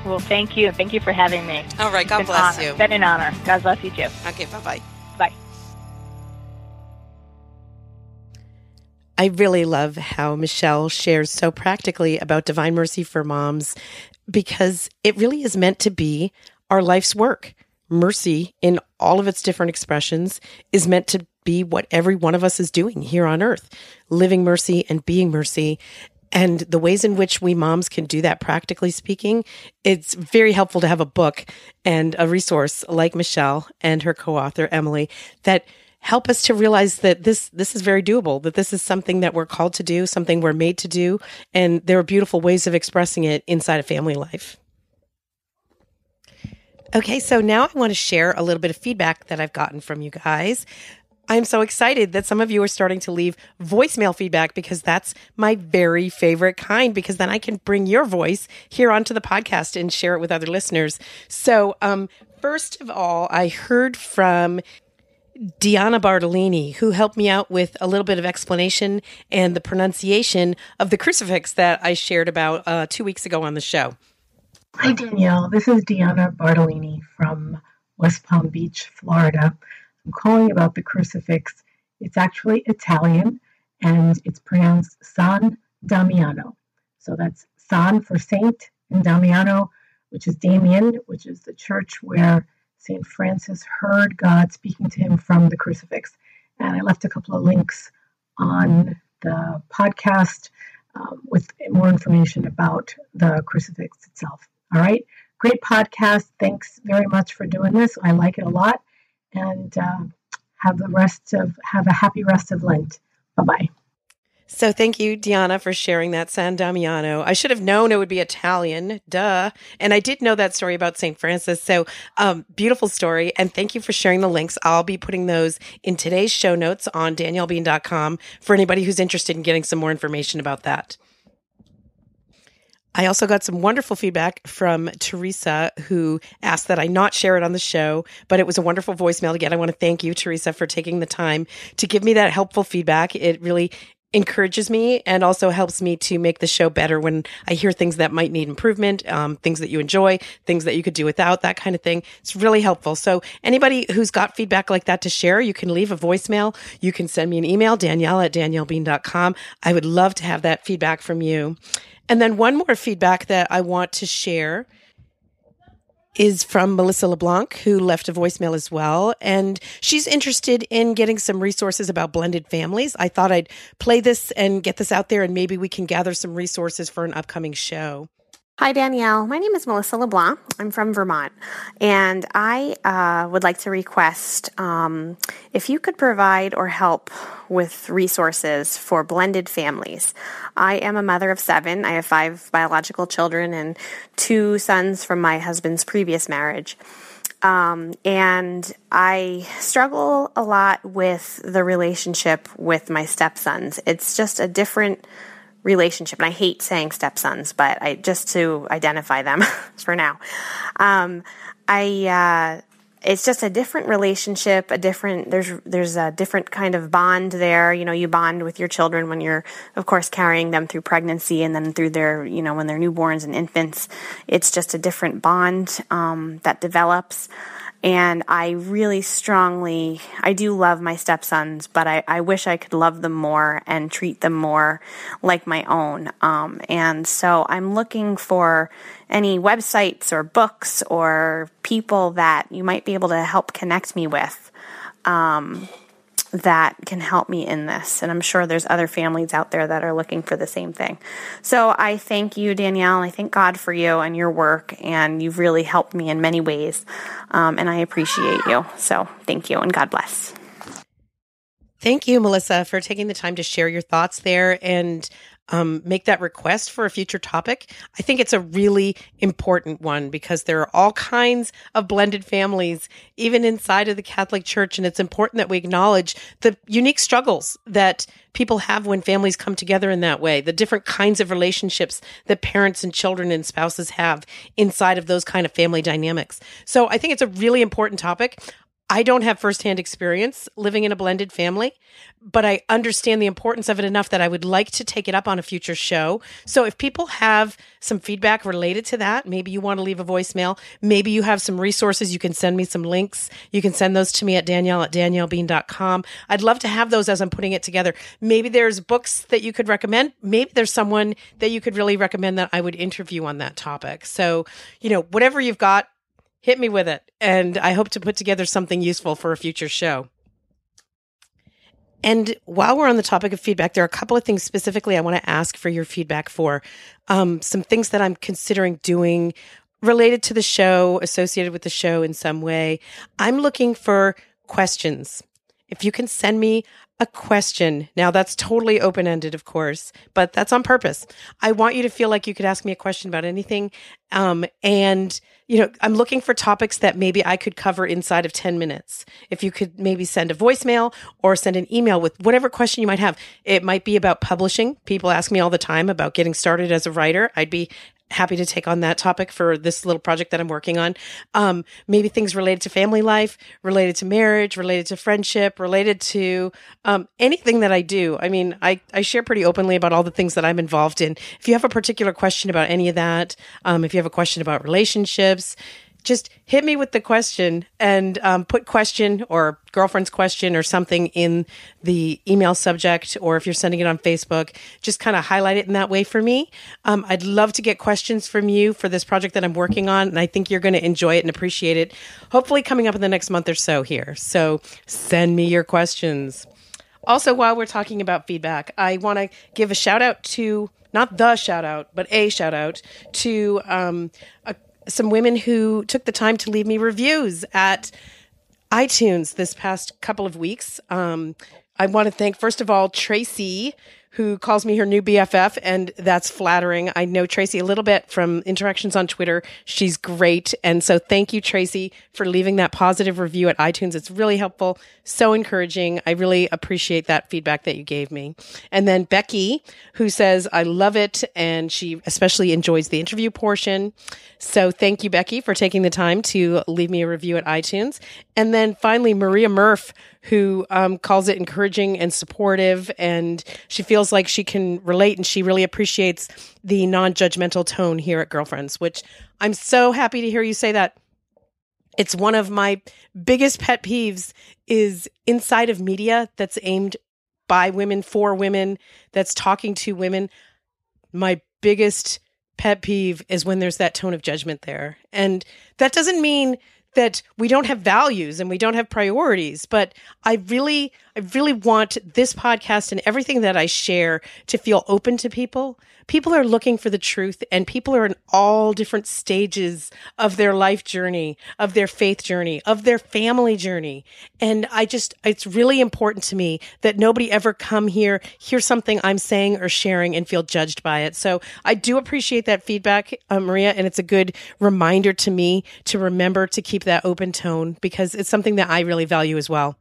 Well, thank you. Thank you for having me.
All right. God bless
you. It's been an honor. God bless you too.
Okay. Bye
bye.
I really love how Michelle shares so practically about Divine Mercy for Moms because it really is meant to be our life's work. Mercy, in all of its different expressions, is meant to be what every one of us is doing here on earth, living mercy and being mercy. And the ways in which we moms can do that, practically speaking, it's very helpful to have a book and a resource like Michelle and her co author, Emily, that help us to realize that this this is very doable that this is something that we're called to do something we're made to do and there are beautiful ways of expressing it inside a family life okay so now i want to share a little bit of feedback that i've gotten from you guys I'm so excited that some of you are starting to leave voicemail feedback because that's my very favorite kind because then I can bring your voice here onto the podcast and share it with other listeners. So, um, first of all, I heard from Diana Bartolini, who helped me out with a little bit of explanation and the pronunciation of the crucifix that I shared about uh, two weeks ago on the show.
Hi, Danielle. This is Diana Bartolini from West Palm Beach, Florida. I'm calling about the crucifix. It's actually Italian and it's pronounced San Damiano. So that's San for saint and Damiano, which is Damien, which is the church where St. Francis heard God speaking to him from the crucifix. And I left a couple of links on the podcast um, with more information about the crucifix itself. All right. Great podcast. Thanks very much for doing this. I like it a lot. And uh, have the rest of have a happy rest of Lent. Bye bye.
So thank you, Diana, for sharing that San Damiano. I should have known it would be Italian, duh. And I did know that story about St. Francis. So um, beautiful story. And thank you for sharing the links. I'll be putting those in today's show notes on daniellebean.com for anybody who's interested in getting some more information about that. I also got some wonderful feedback from Teresa, who asked that I not share it on the show, but it was a wonderful voicemail. Again, I want to thank you, Teresa, for taking the time to give me that helpful feedback. It really encourages me and also helps me to make the show better when I hear things that might need improvement, um, things that you enjoy, things that you could do without, that kind of thing. It's really helpful. So anybody who's got feedback like that to share, you can leave a voicemail. You can send me an email, Danielle at daniellebean.com. I would love to have that feedback from you. And then one more feedback that I want to share is from Melissa LeBlanc, who left a voicemail as well. And she's interested in getting some resources about blended families. I thought I'd play this and get this out there, and maybe we can gather some resources for an upcoming show.
Hi, Danielle. My name is Melissa LeBlanc. I'm from Vermont. And I uh, would like to request um, if you could provide or help with resources for blended families. I am a mother of seven. I have five biological children and two sons from my husband's previous marriage. Um, and I struggle a lot with the relationship with my stepsons. It's just a different relationship. And I hate saying stepsons, but I just to identify them for now. Um, I uh, it's just a different relationship, a different there's there's a different kind of bond there. You know, you bond with your children when you're, of course, carrying them through pregnancy and then through their, you know, when they're newborns and infants. It's just a different bond um, that develops. And I really strongly, I do love my stepsons, but I, I wish I could love them more and treat them more like my own. Um, and so I'm looking for any websites or books or people that you might be able to help connect me with. Um, that can help me in this. And I'm sure there's other families out there that are looking for the same thing. So I thank you, Danielle. I thank God for you and your work. And you've really helped me in many ways. Um, and I appreciate you. So thank you and God bless.
Thank you, Melissa, for taking the time to share your thoughts there. And um, make that request for a future topic, I think it's a really important one because there are all kinds of blended families, even inside of the Catholic Church. And it's important that we acknowledge the unique struggles that people have when families come together in that way, the different kinds of relationships that parents and children and spouses have inside of those kind of family dynamics. So I think it's a really important topic. I don't have firsthand experience living in a blended family, but I understand the importance of it enough that I would like to take it up on a future show. So if people have some feedback related to that, maybe you want to leave a voicemail, maybe you have some resources, you can send me some links. You can send those to me at Danielle at daniellebean.com. I'd love to have those as I'm putting it together. Maybe there's books that you could recommend. Maybe there's someone that you could really recommend that I would interview on that topic. So, you know, whatever you've got, hit me with it. And I hope to put together something useful for a future show. And while we're on the topic of feedback, there are a couple of things specifically I want to ask for your feedback for. Um, some things that I'm considering doing related to the show, associated with the show in some way. I'm looking for questions. If you can send me a question. Now that's totally open ended, of course, but that's on purpose. I want you to feel like you could ask me a question about anything. Um, and, you know, I'm looking for topics that maybe I could cover inside of 10 minutes. If you could maybe send a voicemail or send an email with whatever question you might have. It might be about publishing. People ask me all the time about getting started as a writer. I'd be happy to take on that topic for this little project that I'm working on. Um, maybe things related to family life, related to marriage, related to friendship, related to um, anything that I do. I mean, I, I share pretty openly about all the things that I'm involved in. If you have a particular question about any of that, um, if you have a question about relationships, just hit me with the question and um, put question or girlfriend's question or something in the email subject or if you're sending it on facebook just kind of highlight it in that way for me. Um, i'd love to get questions from you for this project that i'm working on and i think you're going to enjoy it and appreciate it hopefully coming up in the next month or so here. So send me your questions. Also while we're talking about feedback i want to give a shout out to not the shout out, but a shout out to um, a some women who took the time to leave me reviews at iTunes this past couple of weeks. Um, I want to thank, first of all, Tracy, who calls me her new BFF, and that's flattering. I know Tracy a little bit from interactions on Twitter. She's great. And so thank you, Tracy, for leaving that positive review at iTunes. It's really helpful, so encouraging. I really appreciate that feedback that you gave me. And then Becky, who says, I love it, and she especially enjoys the interview portion. So thank you, Becky, for taking the time to leave me a review at iTunes. And then finally, Maria Murph, who um, calls it encouraging and supportive. And she feels like she can relate and she really appreciates the non judgmental tone here at Girlfriends, which I'm so happy to hear you say that. It's one of my biggest pet peeves is inside of media that's aimed by women for women that's talking to women. My biggest pet peeve is when there's that tone of judgment there. And that doesn't mean that we don't have values and we don't have priorities but i really i really want this podcast and everything that i share to feel open to people. People are looking for the truth and people are in all different stages of their life journey of their faith journey of their family journey. And i just it's really important to me that nobody ever come here hear something i'm saying or sharing and feel judged by it. So i do appreciate that feedback uh, maria and it's a good reminder to me to remember to keep that open tone because it's something that I really value as well.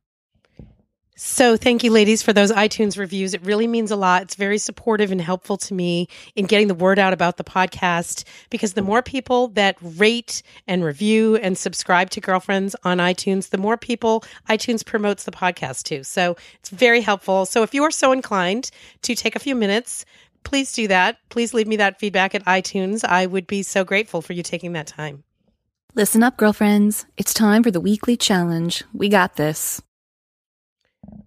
So, thank you, ladies, for those iTunes reviews. It really means a lot. It's very supportive and helpful to me in getting the word out about the podcast because the more people that rate and review and subscribe to Girlfriends on iTunes, the more people iTunes promotes the podcast to. So, it's very helpful. So, if you are so inclined to take a few minutes, please do that. Please leave me that feedback at iTunes. I would be so grateful for you taking that time.
Listen up, girlfriends. It's time for the weekly challenge. We got this.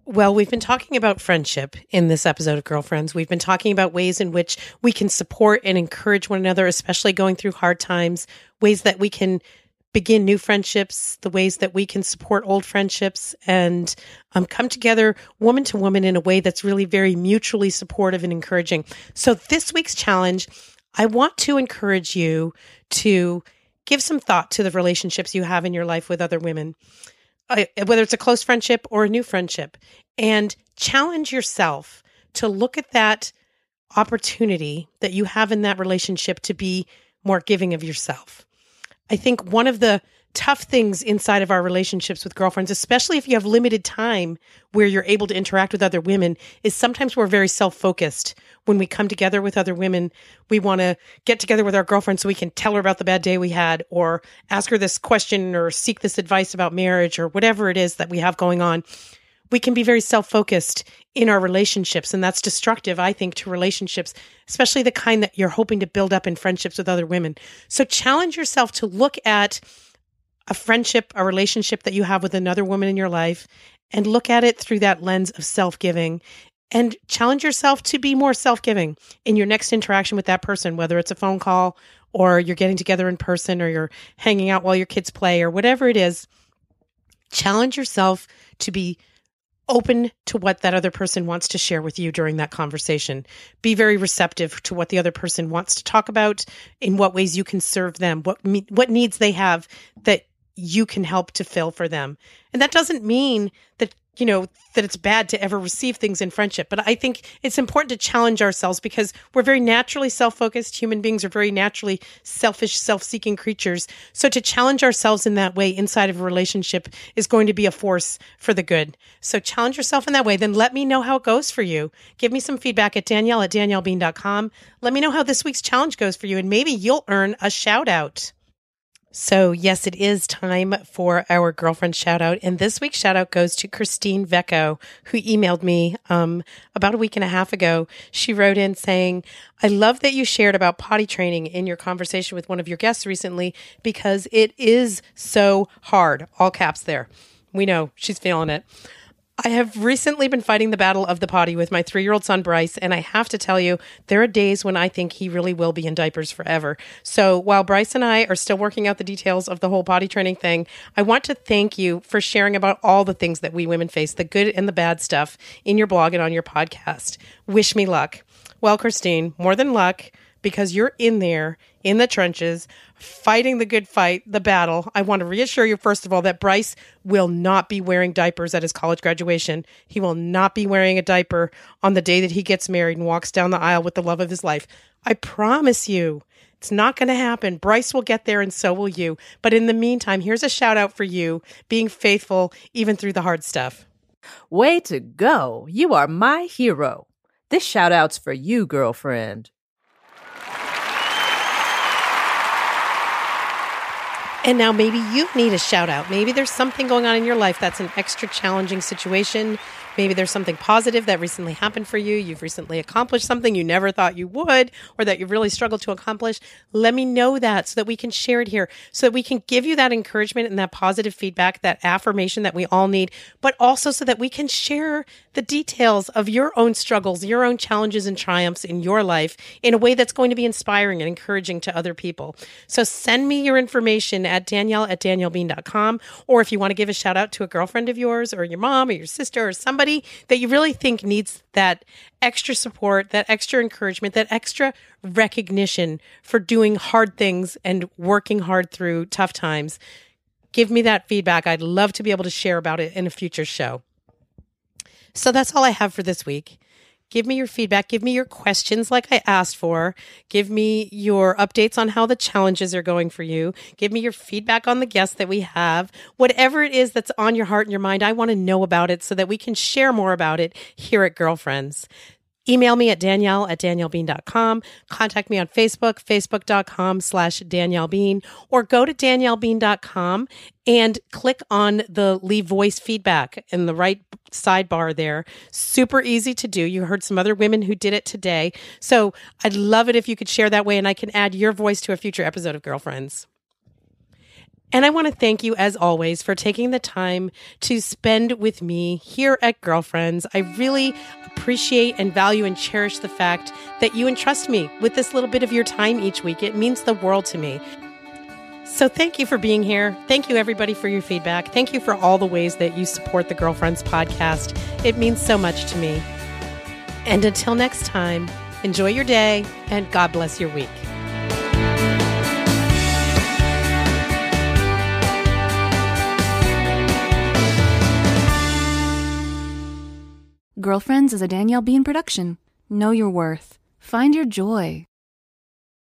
Well, we've been talking about friendship in this episode of Girlfriends. We've been talking about ways in which we can support and encourage one another, especially going through hard times, ways that we can begin new friendships, the ways that we can support old friendships and um, come together woman to woman in a way that's really very mutually supportive and encouraging. So, this week's challenge, I want to encourage you to give some thought to the relationships you have in your life with other women, Uh, whether it's a close friendship or a new friendship, and challenge yourself to look at that opportunity that you have in that relationship to be more giving of yourself. I think one of the tough things inside of our relationships with girlfriends, especially if you have limited time where you're able to interact with other women, is sometimes we're very self focused. When we come together with other women, we want to get together with our girlfriend so we can tell her about the bad day we had, or ask her this question, or seek this advice about marriage, or whatever it is that we have going on. We can be very self focused in our relationships, and that's destructive, I think, to relationships, especially the kind that you're hoping to build up in friendships with other women. So challenge yourself to look at a friendship, a relationship that you have with another woman in your life and look at it through that lens of self giving and challenge yourself to be more self giving in your next interaction with that person, whether it's a phone call or you're getting together in person or you're hanging out while your kids play or whatever it is. Challenge yourself to be open to what that other person wants to share with you during that conversation. Be very receptive to what the other person wants to talk about, in what ways you can serve them, what what needs they have that you can help to fill for them. And that doesn't mean that, you know, that it's bad to ever receive things in friendship. But I think it's important to challenge ourselves because we're very naturally self focused. Human beings are very naturally selfish, self seeking creatures. So to challenge ourselves in that way inside of a relationship is going to be a force for the good. So challenge yourself in that way. Then let me know how it goes for you. Give me some feedback at Danielle at daniellebean.com. Let me know how this week's challenge goes for you, and maybe you'll earn a shout out. So, yes, it is time for our girlfriend shout out. And this week's shout out goes to Christine Vecco, who emailed me um, about a week and a half ago. She wrote in saying, I love that you shared about potty training in your conversation with one of your guests recently because it is so hard. All caps there. We know she's feeling it. I have recently been fighting the battle of the potty with my three year old son, Bryce, and I have to tell you, there are days when I think he really will be in diapers forever. So while Bryce and I are still working out the details of the whole potty training thing, I want to thank you for sharing about all the things that we women face, the good and the bad stuff, in your blog and on your podcast. Wish me luck. Well, Christine, more than luck, because you're in there in the trenches fighting the good fight, the battle. I want to reassure you, first of all, that Bryce will not be wearing diapers at his college graduation. He will not be wearing a diaper on the day that he gets married and walks down the aisle with the love of his life. I promise you. It's not going to happen. Bryce will get there and so will you. But in the meantime, here's a shout out for you being faithful even through the hard stuff.
Way to go. You are my hero. This shout out's for you, girlfriend.
And now maybe you need a shout out. Maybe there's something going on in your life that's an extra challenging situation. Maybe there's something positive that recently happened for you. You've recently accomplished something you never thought you would, or that you've really struggled to accomplish. Let me know that so that we can share it here, so that we can give you that encouragement and that positive feedback, that affirmation that we all need, but also so that we can share the details of your own struggles, your own challenges and triumphs in your life in a way that's going to be inspiring and encouraging to other people. So send me your information at danielle at daniellebean.com, or if you want to give a shout out to a girlfriend of yours or your mom or your sister or somebody somebody that you really think needs that extra support, that extra encouragement, that extra recognition for doing hard things and working hard through tough times, give me that feedback. I'd love to be able to share about it in a future show. So that's all I have for this week. Give me your feedback. Give me your questions like I asked for. Give me your updates on how the challenges are going for you. Give me your feedback on the guests that we have. Whatever it is that's on your heart and your mind, I want to know about it so that we can share more about it here at Girlfriends. Email me at danielle at daniellebean.com. Contact me on Facebook, facebook.com slash daniellebean, or go to daniellebean.com and click on the leave voice feedback in the right sidebar there. Super easy to do. You heard some other women who did it today. So I'd love it if you could share that way and I can add your voice to a future episode of Girlfriends. And I want to thank you, as always, for taking the time to spend with me here at Girlfriends. I really appreciate and value and cherish the fact that you entrust me with this little bit of your time each week. It means the world to me. So, thank you for being here. Thank you, everybody, for your feedback. Thank you for all the ways that you support the Girlfriends podcast. It means so much to me. And until next time, enjoy your day and God bless your week.
Girlfriends is a Danielle Bean production. Know your worth. Find your joy.